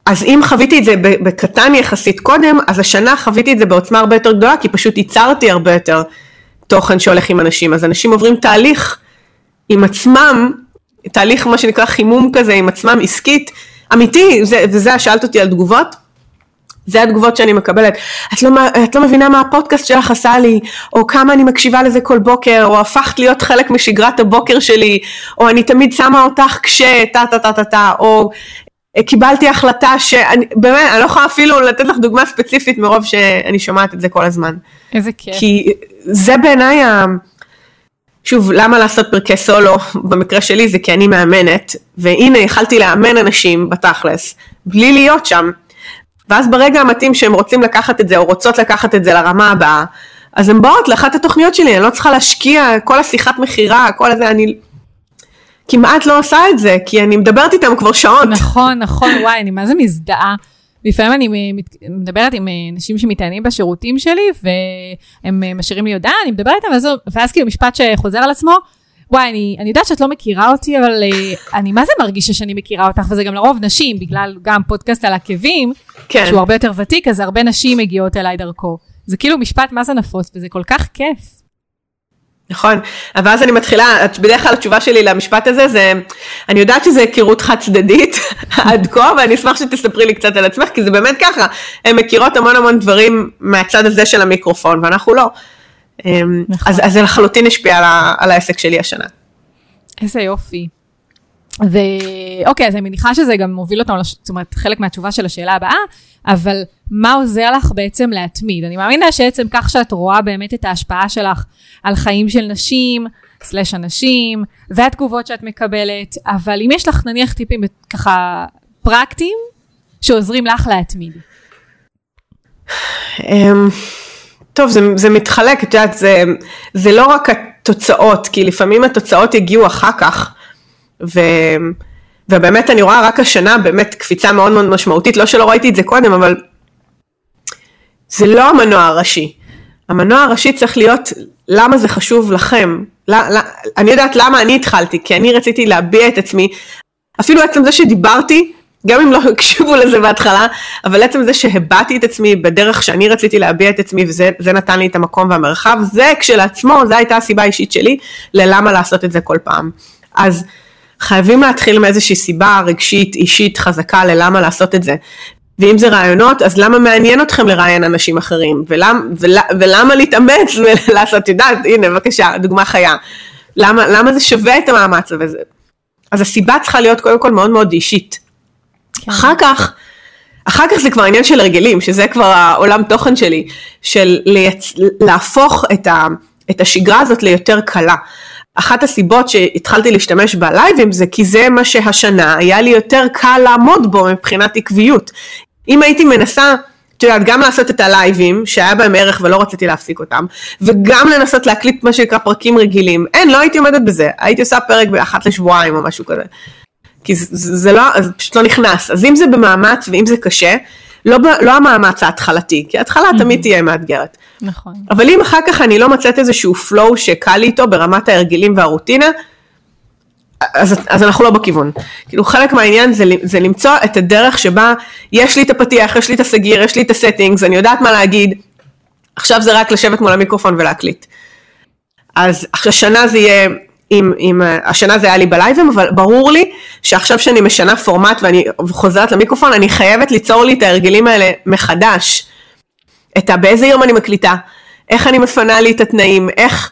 אז אם חוויתי את זה בקטן יחסית קודם, אז השנה חוויתי את זה בעוצמה הרבה יותר גדולה, כי פשוט ייצרתי הרבה יותר תוכן שהולך עם אנשים. אז אנשים עוברים תהליך עם עצמם, תהליך מה שנקרא חימום כזה עם עצמם עסקית, אמיתי, זה, וזה, שאלת אותי על תגובות, זה התגובות שאני מקבלת. את לא, את לא מבינה מה הפודקאסט שלך עשה לי, או כמה אני מקשיבה לזה כל בוקר, או הפכת להיות חלק משגרת הבוקר שלי, או אני תמיד שמה אותך כש... טה טה טה טה טה, או אה, קיבלתי החלטה שאני, באמת, אני לא יכולה אפילו לתת לך דוגמה ספציפית מרוב שאני שומעת את זה כל הזמן. איזה כיף. כי זה בעיניי ה... שוב, למה לעשות פרקי סולו? במקרה שלי זה כי אני מאמנת, והנה יכלתי לאמן אנשים בתכלס, בלי להיות שם. ואז ברגע המתאים שהם רוצים לקחת את זה, או רוצות לקחת את זה לרמה הבאה, אז הן באות לאחת התוכניות שלי, אני לא צריכה להשקיע כל השיחת מכירה, כל הזה, אני כמעט לא עושה את זה, כי אני מדברת איתם כבר שעות. נכון, נכון, וואי, אני מה זה מזדהה. לפעמים אני מדברת עם אנשים שמתעניינים בשירותים שלי, והם משאירים לי הודעה, אני מדברת איתם, ואז, ואז כאילו משפט שחוזר על עצמו, וואי, אני, אני יודעת שאת לא מכירה אותי, אבל uh, אני מה זה מרגישה שאני מכירה אותך, וזה גם לרוב נשים, בגלל גם פודקאסט על עקבים, כן. שהוא הרבה יותר ותיק, אז הרבה נשים מגיעות אליי דרכו. זה כאילו משפט מה זה נפוץ, וזה כל כך כיף. נכון, אבל אז אני מתחילה, בדרך כלל התשובה שלי למשפט הזה זה, אני יודעת שזה היכרות חד צדדית עד כה, ואני אשמח שתספרי לי קצת על עצמך, כי זה באמת ככה, הן מכירות המון המון דברים מהצד הזה של המיקרופון, ואנחנו לא. אמ, נכון. אז, אז זה לחלוטין השפיע על, על העסק שלי השנה. איזה יופי. ואוקיי, אז אני מניחה שזה גם מוביל אותנו, זאת אומרת, חלק מהתשובה של השאלה הבאה, אבל מה עוזר לך בעצם להתמיד? אני מאמינה שעצם כך שאת רואה באמת את ההשפעה שלך על חיים של נשים, סלש אנשים, והתגובות שאת מקבלת, אבל אם יש לך נניח טיפים ככה פרקטיים, שעוזרים לך להתמיד. טוב, זה, זה מתחלק, את יודעת, זה, זה לא רק התוצאות, כי לפעמים התוצאות יגיעו אחר כך, ו, ובאמת אני רואה רק השנה באמת קפיצה מאוד מאוד משמעותית, לא שלא ראיתי את זה קודם, אבל זה לא המנוע הראשי. המנוע הראשי צריך להיות למה זה חשוב לכם. לא, לא, אני יודעת למה אני התחלתי, כי אני רציתי להביע את עצמי, אפילו עצם זה שדיברתי, גם אם לא הקשיבו לזה בהתחלה, אבל עצם זה שהבעתי את עצמי בדרך שאני רציתי להביע את עצמי וזה נתן לי את המקום והמרחב, זה כשלעצמו, זו הייתה הסיבה האישית שלי ללמה לעשות את זה כל פעם. אז חייבים להתחיל מאיזושהי סיבה רגשית, אישית, חזקה ללמה לעשות את זה. ואם זה רעיונות, אז למה מעניין אתכם לראיין אנשים אחרים? ולמה, ול, ולמה להתאמץ ולעשות, את יודעת, הנה בבקשה, דוגמה חיה. למה, למה זה שווה את המאמץ הזה? אז הסיבה צריכה להיות קודם כל מאוד מאוד אישית. כן. אחר כך, אחר כך זה כבר עניין של הרגלים, שזה כבר העולם תוכן שלי, של לייצ... להפוך את, ה... את השגרה הזאת ליותר קלה. אחת הסיבות שהתחלתי להשתמש בלייבים זה כי זה מה שהשנה היה לי יותר קל לעמוד בו מבחינת עקביות. אם הייתי מנסה את יודעת, גם לעשות את הלייבים, שהיה בהם ערך ולא רציתי להפסיק אותם, וגם לנסות להקליט מה שנקרא פרקים רגילים. אין, לא הייתי עומדת בזה, הייתי עושה פרק באחת לשבועיים או משהו כזה. כי זה, זה לא, זה פשוט לא נכנס. אז אם זה במאמץ ואם זה קשה, לא, לא המאמץ ההתחלתי, כי ההתחלה mm-hmm. תמיד תהיה מאתגרת. נכון. אבל אם אחר כך אני לא מוצאת איזשהו flow שקל לי איתו ברמת ההרגלים והרוטינה, אז, אז אנחנו לא בכיוון. כאילו חלק מהעניין זה, זה למצוא את הדרך שבה יש לי את הפתיח, יש לי את הסגיר, יש לי את הסטינגס, אני יודעת מה להגיד, עכשיו זה רק לשבת מול המיקרופון ולהקליט. אז השנה זה יהיה, עם, עם, השנה זה היה לי בלייבים, אבל ברור לי שעכשיו שאני משנה פורמט ואני חוזרת למיקרופון, אני חייבת ליצור לי את ההרגלים האלה מחדש. את ה, באיזה יום אני מקליטה, איך אני מפנה לי את התנאים, איך,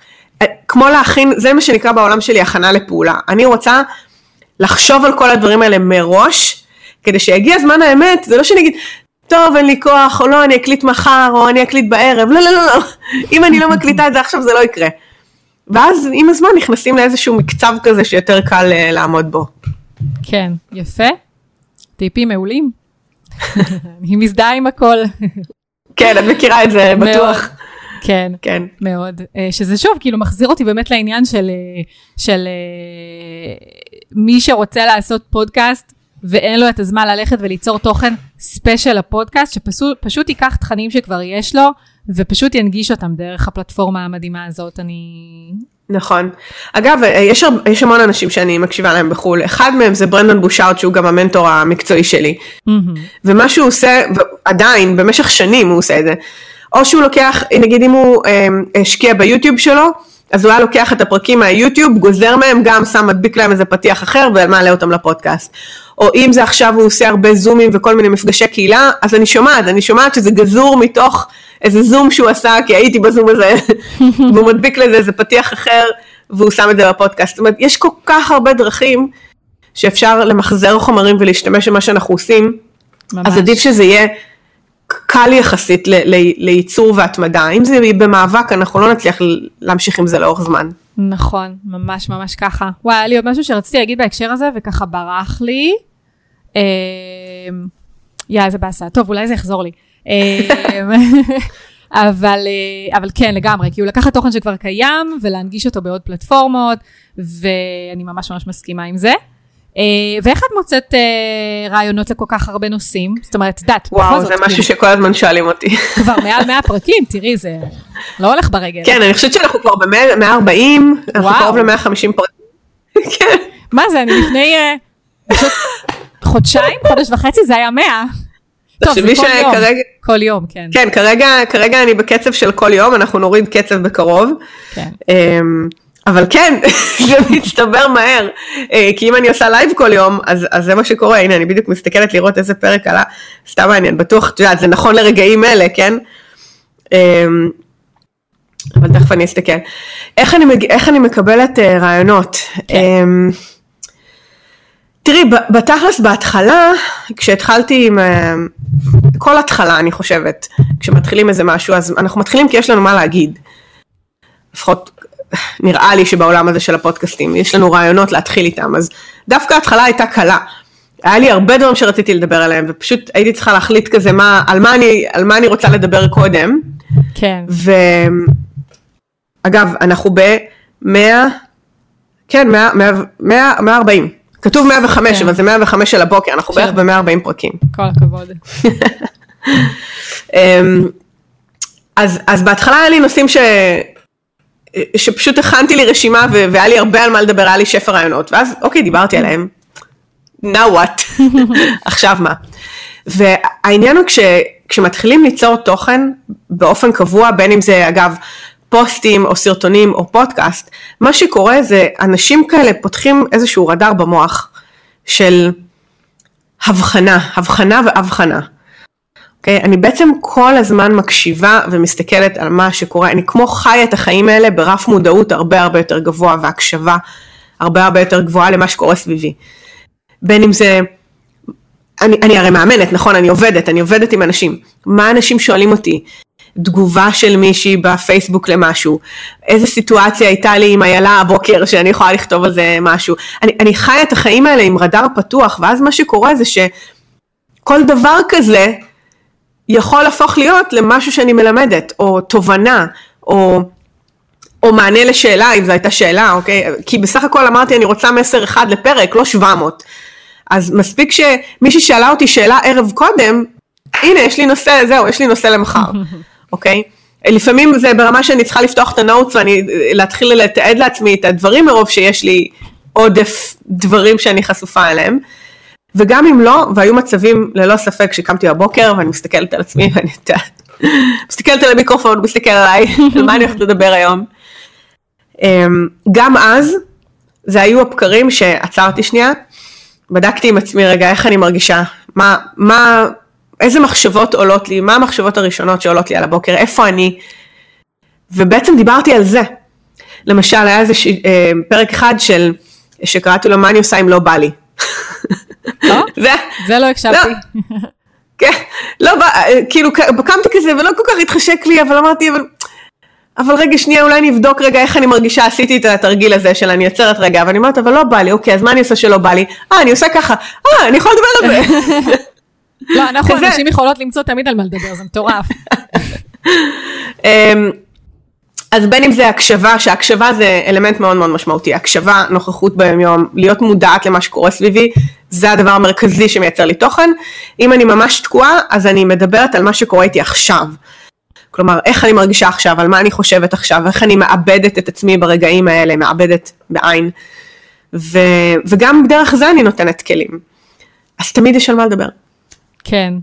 כמו להכין, זה מה שנקרא בעולם שלי הכנה לפעולה. אני רוצה לחשוב על כל הדברים האלה מראש, כדי שיגיע זמן האמת, זה לא שאני אגיד, טוב, אין לי כוח, או לא, אני אקליט מחר, או אני אקליט בערב, לא, לא, לא, לא, אם אני לא מקליטה את זה עכשיו זה לא יקרה. ואז עם הזמן נכנסים לאיזשהו מקצב כזה שיותר קל uh, לעמוד בו. כן, יפה. טיפים מעולים. אני מזדהה עם הכל. כן, את מכירה את זה, בטוח. כן, כן, מאוד. אה, שזה שוב, כאילו מחזיר אותי באמת לעניין של, אה, של מי שרוצה לעשות פודקאסט ואין לו את הזמן ללכת וליצור תוכן ספיישל לפודקאסט, שפשוט ייקח תכנים שכבר יש לו ופשוט ינגיש אותם דרך הפלטפורמה המדהימה הזאת. אני... נכון. אגב, יש, יש המון אנשים שאני מקשיבה להם בחו"ל. אחד מהם זה ברנדון בושארט, שהוא גם המנטור המקצועי שלי. Mm-hmm. ומה שהוא עושה, עדיין, במשך שנים הוא עושה את זה, או שהוא לוקח, נגיד אם הוא אה, השקיע ביוטיוב שלו, אז הוא היה לוקח את הפרקים מהיוטיוב, גוזר מהם, גם שם, מדביק להם איזה פתיח אחר ומעלה אותם לפודקאסט. או אם זה עכשיו הוא עושה הרבה זומים וכל מיני מפגשי קהילה, אז אני שומעת, אני שומעת שזה גזור מתוך איזה זום שהוא עשה, כי הייתי בזום הזה, והוא מדביק לזה איזה פתיח אחר, והוא שם את זה בפודקאסט. זאת אומרת, יש כל כך הרבה דרכים שאפשר למחזר חומרים ולהשתמש במה שאנחנו עושים, ממש. אז עדיף שזה יהיה קל יחסית לייצור והתמדה. אם זה במאבק, אנחנו לא נצליח להמשיך עם זה לאורך זמן. נכון, ממש ממש ככה. וואי, היה לי עוד משהו שרציתי להגיד בהקשר הזה, וככה ברח לי. אה, יא, איזה באסה. טוב, אולי זה יחזור לי. אמ, אבל, אה, אבל כן, לגמרי, כי הוא לקח תוכן שכבר קיים ולהנגיש אותו בעוד פלטפורמות, ואני ממש ממש מסכימה עם זה. אה, ואיך את מוצאת אה, רעיונות לכל כך הרבה נושאים? זאת אומרת, יודעת, בכל זאת. וואו, זה משהו שכל הזמן שואלים אותי. כבר מעל 100 פרקים, תראי, זה לא הולך ברגל. כן, אני חושבת שאנחנו כבר ב-140, אנחנו קרוב ל-150 פרקים. כן. מה זה, אני לפני חודשיים, חודש וחצי, זה היה 100. טוב, זה כל יום, כרגע, כל יום, כן. כן, כרגע, כרגע אני בקצב של כל יום, אנחנו נוריד קצב בקרוב. כן. אבל כן, זה מצטבר מהר, אה, כי אם אני עושה לייב כל יום, אז, אז זה מה שקורה, הנה אני בדיוק מסתכלת לראות איזה פרק עלה, סתם מעניין, בטוח, את יודעת, זה נכון לרגעים אלה, כן? אמ, אבל תכף אני אסתכל. איך אני, איך אני מקבלת אה, רעיונות? כן. אמ, תראי, בתכלס בהתחלה, כשהתחלתי עם, אה, כל התחלה אני חושבת, כשמתחילים איזה משהו, אז אנחנו מתחילים כי יש לנו מה להגיד. לפחות נראה לי שבעולם הזה של הפודקאסטים, יש לנו רעיונות להתחיל איתם, אז דווקא ההתחלה הייתה קלה. היה לי הרבה דברים שרציתי לדבר עליהם, ופשוט הייתי צריכה להחליט כזה מה, על, מה אני, על מה אני רוצה לדבר קודם. כן. ואגב, אנחנו ב-100, כן, 100, 100, 100, 140. כתוב 105, כן. אבל זה 105 של הבוקר, אנחנו בערך ב-140 פרקים. כל הכבוד. אמ, אז, אז בהתחלה היה לי נושאים ש... שפשוט הכנתי לי רשימה והיה לי הרבה על מה לדבר, היה לי שפע רעיונות, ואז אוקיי, דיברתי עליהם, now what, עכשיו מה. והעניין הוא כש, כשמתחילים ליצור תוכן באופן קבוע, בין אם זה אגב פוסטים או סרטונים או פודקאסט, מה שקורה זה אנשים כאלה פותחים איזשהו רדאר במוח של הבחנה, הבחנה והבחנה. אוקיי? אני בעצם כל הזמן מקשיבה ומסתכלת על מה שקורה, אני כמו חיה את החיים האלה ברף מודעות הרבה הרבה יותר גבוה והקשבה הרבה הרבה יותר גבוהה למה שקורה סביבי. בין אם זה, אני, אני הרי מאמנת, נכון, אני עובדת, אני עובדת עם אנשים, מה אנשים שואלים אותי, תגובה של מישהי בפייסבוק למשהו, איזה סיטואציה הייתה לי עם איילה הבוקר שאני יכולה לכתוב על זה משהו, אני, אני חיה את החיים האלה עם רדאר פתוח, ואז מה שקורה זה שכל דבר כזה, יכול להפוך להיות למשהו שאני מלמדת, או תובנה, או, או מענה לשאלה, אם זו הייתה שאלה, אוקיי? כי בסך הכל אמרתי, אני רוצה מסר אחד לפרק, לא 700. אז מספיק שמישהי שאלה אותי שאלה ערב קודם, הנה, יש לי נושא, זהו, יש לי נושא למחר, אוקיי? לפעמים זה ברמה שאני צריכה לפתוח את הנוטס ואני להתחיל לתעד לעצמי את הדברים מרוב שיש לי עודף דברים שאני חשופה אליהם. וגם אם לא, והיו מצבים ללא ספק שקמתי בבוקר ואני מסתכלת על עצמי ואני מסתכלת על המיקרופון, מסתכל עליי, על מה אני הולכת לדבר היום. אמ, גם אז, זה היו הבקרים שעצרתי שנייה, בדקתי עם עצמי רגע איך אני מרגישה, מה, מה, איזה מחשבות עולות לי, מה המחשבות הראשונות שעולות לי על הבוקר, איפה אני, ובעצם דיברתי על זה. למשל, היה איזה. אה, פרק אחד של, שקראתי לו מה אני עושה אם לא בא לי. לא? זה, זה לא הקשבתי. לא, כן, לא, כאילו קמתי כזה ולא כל כך התחשק לי, אבל אמרתי, אבל, אבל רגע שנייה, אולי אני אבדוק רגע איך אני מרגישה, עשיתי את התרגיל הזה של אני עוצרת רגע, ואני אומרת, אבל לא בא לי, אוקיי, אז מה אני עושה שלא בא לי? אה, אני עושה ככה, אה, אני יכולה לדבר על זה. לא, אנחנו אנשים יכולות למצוא תמיד על מה לדבר, זה מטורף. אז בין אם זה הקשבה, שהקשבה זה אלמנט מאוד מאוד משמעותי, הקשבה, נוכחות ביום יום, להיות מודעת למה שקורה סביבי, זה הדבר המרכזי שמייצר לי תוכן. אם אני ממש תקועה, אז אני מדברת על מה שקורה איתי עכשיו. כלומר, איך אני מרגישה עכשיו, על מה אני חושבת עכשיו, איך אני מאבדת את עצמי ברגעים האלה, מאבדת בעין. ו, וגם דרך זה אני נותנת כלים. אז תמיד יש על מה לדבר. כן.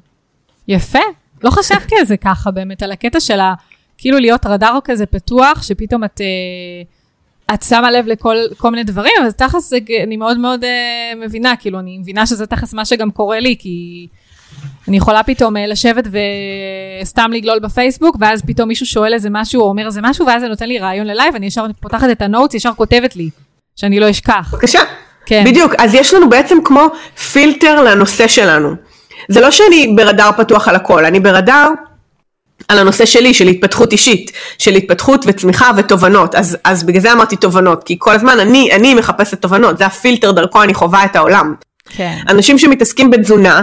יפה. לא חשבתי על זה ככה באמת, על הקטע של ה... כאילו להיות רדאר כזה פתוח, שפתאום את, אה, את שמה לב לכל כל מיני דברים, אז תכלס אני מאוד מאוד אה, מבינה, כאילו אני מבינה שזה תכלס מה שגם קורה לי, כי אני יכולה פתאום אה, לשבת וסתם לגלול בפייסבוק, ואז פתאום מישהו שואל איזה משהו, או אומר איזה משהו, ואז זה נותן לי רעיון ללייב, אני ישר פותחת את ה notes, ישר כותבת לי, שאני לא אשכח. בבקשה. כן. בדיוק, אז יש לנו בעצם כמו פילטר לנושא שלנו. זה לא שאני ברדאר פתוח על הכל, אני ברדאר על הנושא שלי, של התפתחות אישית, של התפתחות וצמיחה ותובנות, אז, אז בגלל זה אמרתי תובנות, כי כל הזמן אני, אני מחפשת תובנות, זה הפילטר דרכו אני חווה את העולם. כן. אנשים שמתעסקים בתזונה,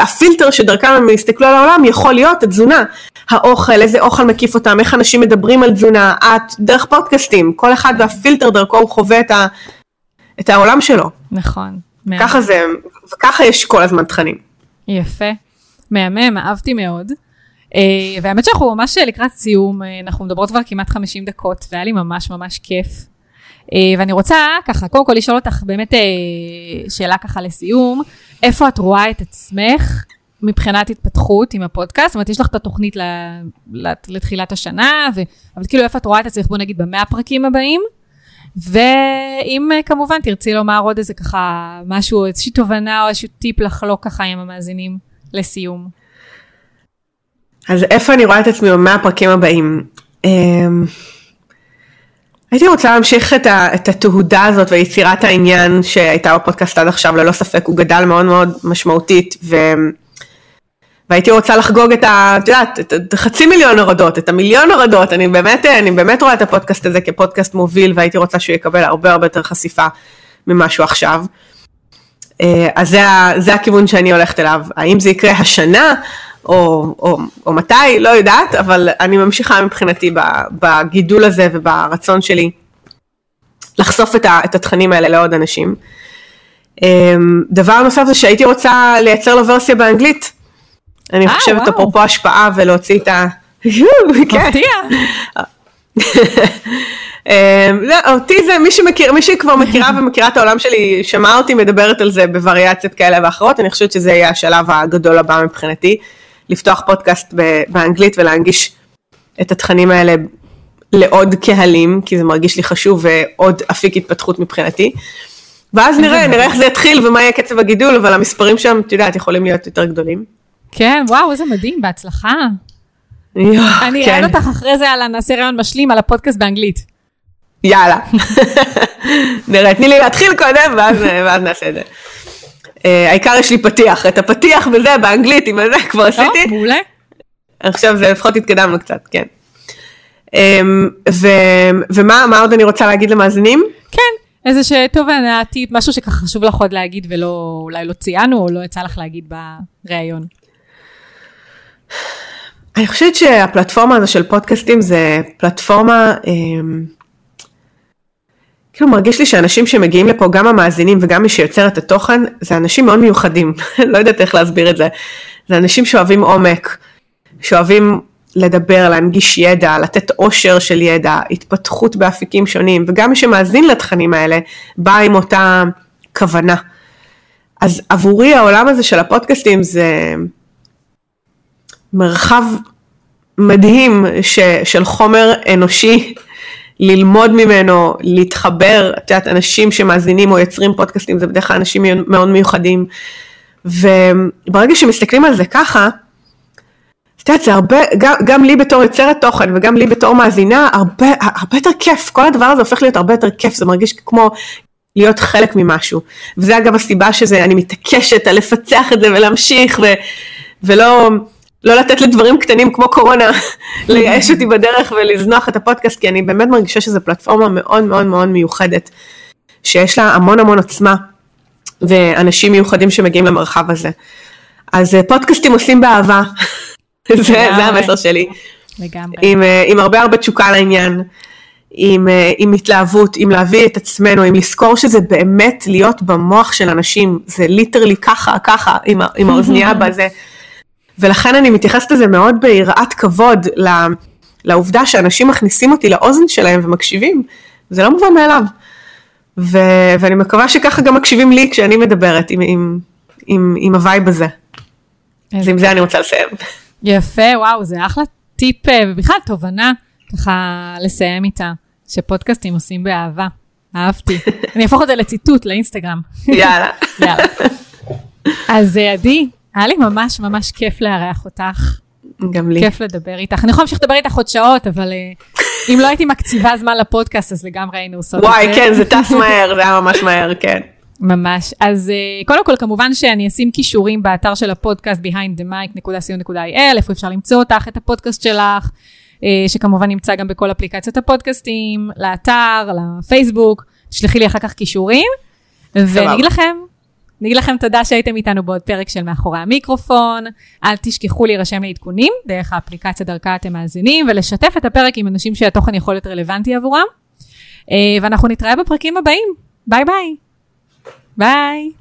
הפילטר שדרכם הם יסתכלו על העולם יכול להיות התזונה, האוכל, איזה אוכל מקיף אותם, איך אנשים מדברים על תזונה, את, דרך פודקאסטים, כל אחד והפילטר דרכו הוא חווה את, ה, את העולם שלו. נכון. ככה זה, וככה יש כל הזמן תכנים. יפה, מהמם, אהבתי מאוד. Uh, והאמת שאנחנו ממש לקראת סיום, uh, אנחנו מדברות כבר כמעט 50 דקות, והיה לי ממש ממש כיף. Uh, ואני רוצה ככה, קודם כל לשאול אותך באמת שאלה ככה לסיום, איפה את רואה את עצמך מבחינת התפתחות עם הפודקאסט? זאת אומרת, יש לך את התוכנית לתחילת השנה, ו... אבל כאילו איפה את רואה את עצמך, בוא נגיד, במאה הפרקים הבאים? ואם כמובן תרצי לומר עוד איזה ככה משהו, איזושהי תובנה או איזשהו טיפ לחלוק ככה עם המאזינים לסיום. אז איפה אני רואה את עצמי במאה הפרקים הבאים? אמ, הייתי רוצה להמשיך את, ה, את התהודה הזאת ויצירת העניין שהייתה בפודקאסט עד עכשיו, ללא ספק, הוא גדל מאוד מאוד משמעותית, ו... והייתי רוצה לחגוג את ה... את יודעת, את חצי מיליון הורדות, את המיליון הורדות, אני באמת, אני באמת רואה את הפודקאסט הזה כפודקאסט מוביל, והייתי רוצה שהוא יקבל הרבה הרבה יותר חשיפה ממה שהוא עכשיו. אה, אז זה, זה הכיוון שאני הולכת אליו. האם זה יקרה השנה, או, או, או מתי, לא יודעת, אבל אני ממשיכה מבחינתי בגידול הזה וברצון שלי לחשוף את, ה, את התכנים האלה לעוד אנשים. אמ, דבר נוסף זה שהייתי רוצה לייצר לו ורסיה באנגלית. אני 아, אה, חושבת. אפרופו השפעה ולהוציא את ה... מפתיע. אמ, לא, אותי זה, מי שמכיר, מי שכבר מכירה ומכירה את העולם שלי, שמעה אותי מדברת על זה בווריאציות כאלה ואחרות, אני חושבת שזה יהיה השלב הגדול הבא מבחינתי. לפתוח פודקאסט באנגלית ולהנגיש את התכנים האלה לעוד קהלים, כי זה מרגיש לי חשוב ועוד אפיק התפתחות מבחינתי. ואז נראה, נראה איך זה יתחיל ומה יהיה קצב הגידול, אבל המספרים שם, את יודעת, יכולים להיות יותר גדולים. כן, וואו, איזה מדהים, בהצלחה. אני אראה כן. אותך אחרי זה על נעשה רעיון משלים על הפודקאסט באנגלית. יאללה. נראה, תני לי להתחיל קודם ואז נעשה את זה. אה, העיקר יש לי פתיח, את הפתיח וזה באנגלית עם הזה כבר עשיתי. טוב, מעולה. עכשיו זה לפחות התקדמנו קצת, כן. אמ, ו, ומה עוד אני רוצה להגיד למאזינים? כן, איזה שתובנה, טיפ, משהו שככה חשוב לך עוד להגיד ולא, אולי לא ציינו או לא יצא לך להגיד בריאיון. אני חושבת שהפלטפורמה הזו של פודקאסטים זה פלטפורמה, אה, כאילו מרגיש לי שאנשים שמגיעים לפה, גם המאזינים וגם מי שיוצר את התוכן, זה אנשים מאוד מיוחדים, לא יודעת איך להסביר את זה. זה אנשים שאוהבים עומק, שאוהבים לדבר, להנגיש ידע, לתת עושר של ידע, התפתחות באפיקים שונים, וגם מי שמאזין לתכנים האלה, בא עם אותה כוונה. אז עבורי העולם הזה של הפודקאסטים זה מרחב מדהים ש, של חומר אנושי, ללמוד ממנו, להתחבר, את יודעת, אנשים שמאזינים או יוצרים פודקאסטים זה בדרך כלל אנשים מאוד מיוחדים, וברגע שמסתכלים על זה ככה, את יודעת, זה הרבה, גם, גם לי בתור יוצרת תוכן וגם לי בתור מאזינה, הרבה, הרבה יותר כיף, כל הדבר הזה הופך להיות הרבה יותר כיף, זה מרגיש כמו להיות חלק ממשהו. וזה אגב הסיבה שזה, אני מתעקשת על לפצח את זה ולהמשיך, ו, ולא לא לתת לדברים קטנים כמו קורונה, לייאש אותי בדרך ולזנוח את הפודקאסט, כי אני באמת מרגישה שזו פלטפורמה מאוד מאוד מאוד מיוחדת, שיש לה המון המון עוצמה, ואנשים מיוחדים שמגיעים למרחב הזה. אז אה, פודקאסטים עושים באהבה. זה, זה המסר שלי. לגמרי. עם, אה, עם הרבה הרבה תשוקה לעניין, עם, אה, עם התלהבות, עם להביא את עצמנו, עם לזכור שזה באמת להיות במוח של אנשים, זה ליטרלי ככה, ככה, עם, עם האוזנייה בזה. ולכן אני מתייחסת לזה מאוד ביראת כבוד לעובדה שאנשים מכניסים אותי לאוזן שלהם ומקשיבים, זה לא מובן מאליו. ו, ואני מקווה שככה גם מקשיבים לי כשאני מדברת עם, עם, עם, עם הווייב הזה. אז עם זה אני רוצה לסיים. יפה, וואו, זה אחלה טיפ, אה, ובכלל תובנה ככה לסיים איתה, שפודקאסטים עושים באהבה. אהבתי. אני אהפוך את זה לציטוט לאינסטגרם. יאללה. יאללה. אז אה, עדי, היה לי ממש ממש כיף לארח אותך. גם לי. כיף לדבר איתך. אני יכולה להמשיך לדבר איתך עוד שעות, אבל uh, אם לא הייתי מקציבה זמן לפודקאסט, אז לגמרי היינו עושות את זה. וואי, כן, זה טס מהר, זה היה ממש מהר, כן. ממש. אז uh, קודם כל, כמובן שאני אשים כישורים באתר של הפודקאסט behindthemic.co.il, איפה אפשר למצוא אותך, את הפודקאסט שלך, uh, שכמובן נמצא גם בכל אפליקציות הפודקאסטים, לאתר, לפייסבוק, תשלחי לי אחר כך כישורים, ואני אגיד לכם, אני אגיד לכם תודה שהייתם איתנו בעוד פרק של מאחורי המיקרופון. אל תשכחו להירשם לעדכונים דרך האפליקציה דרכה אתם מאזינים, ולשתף את הפרק עם אנשים שהתוכן יכול להיות רלוונטי עבורם. ואנחנו נתראה בפרקים הבאים. ביי ביי. ביי.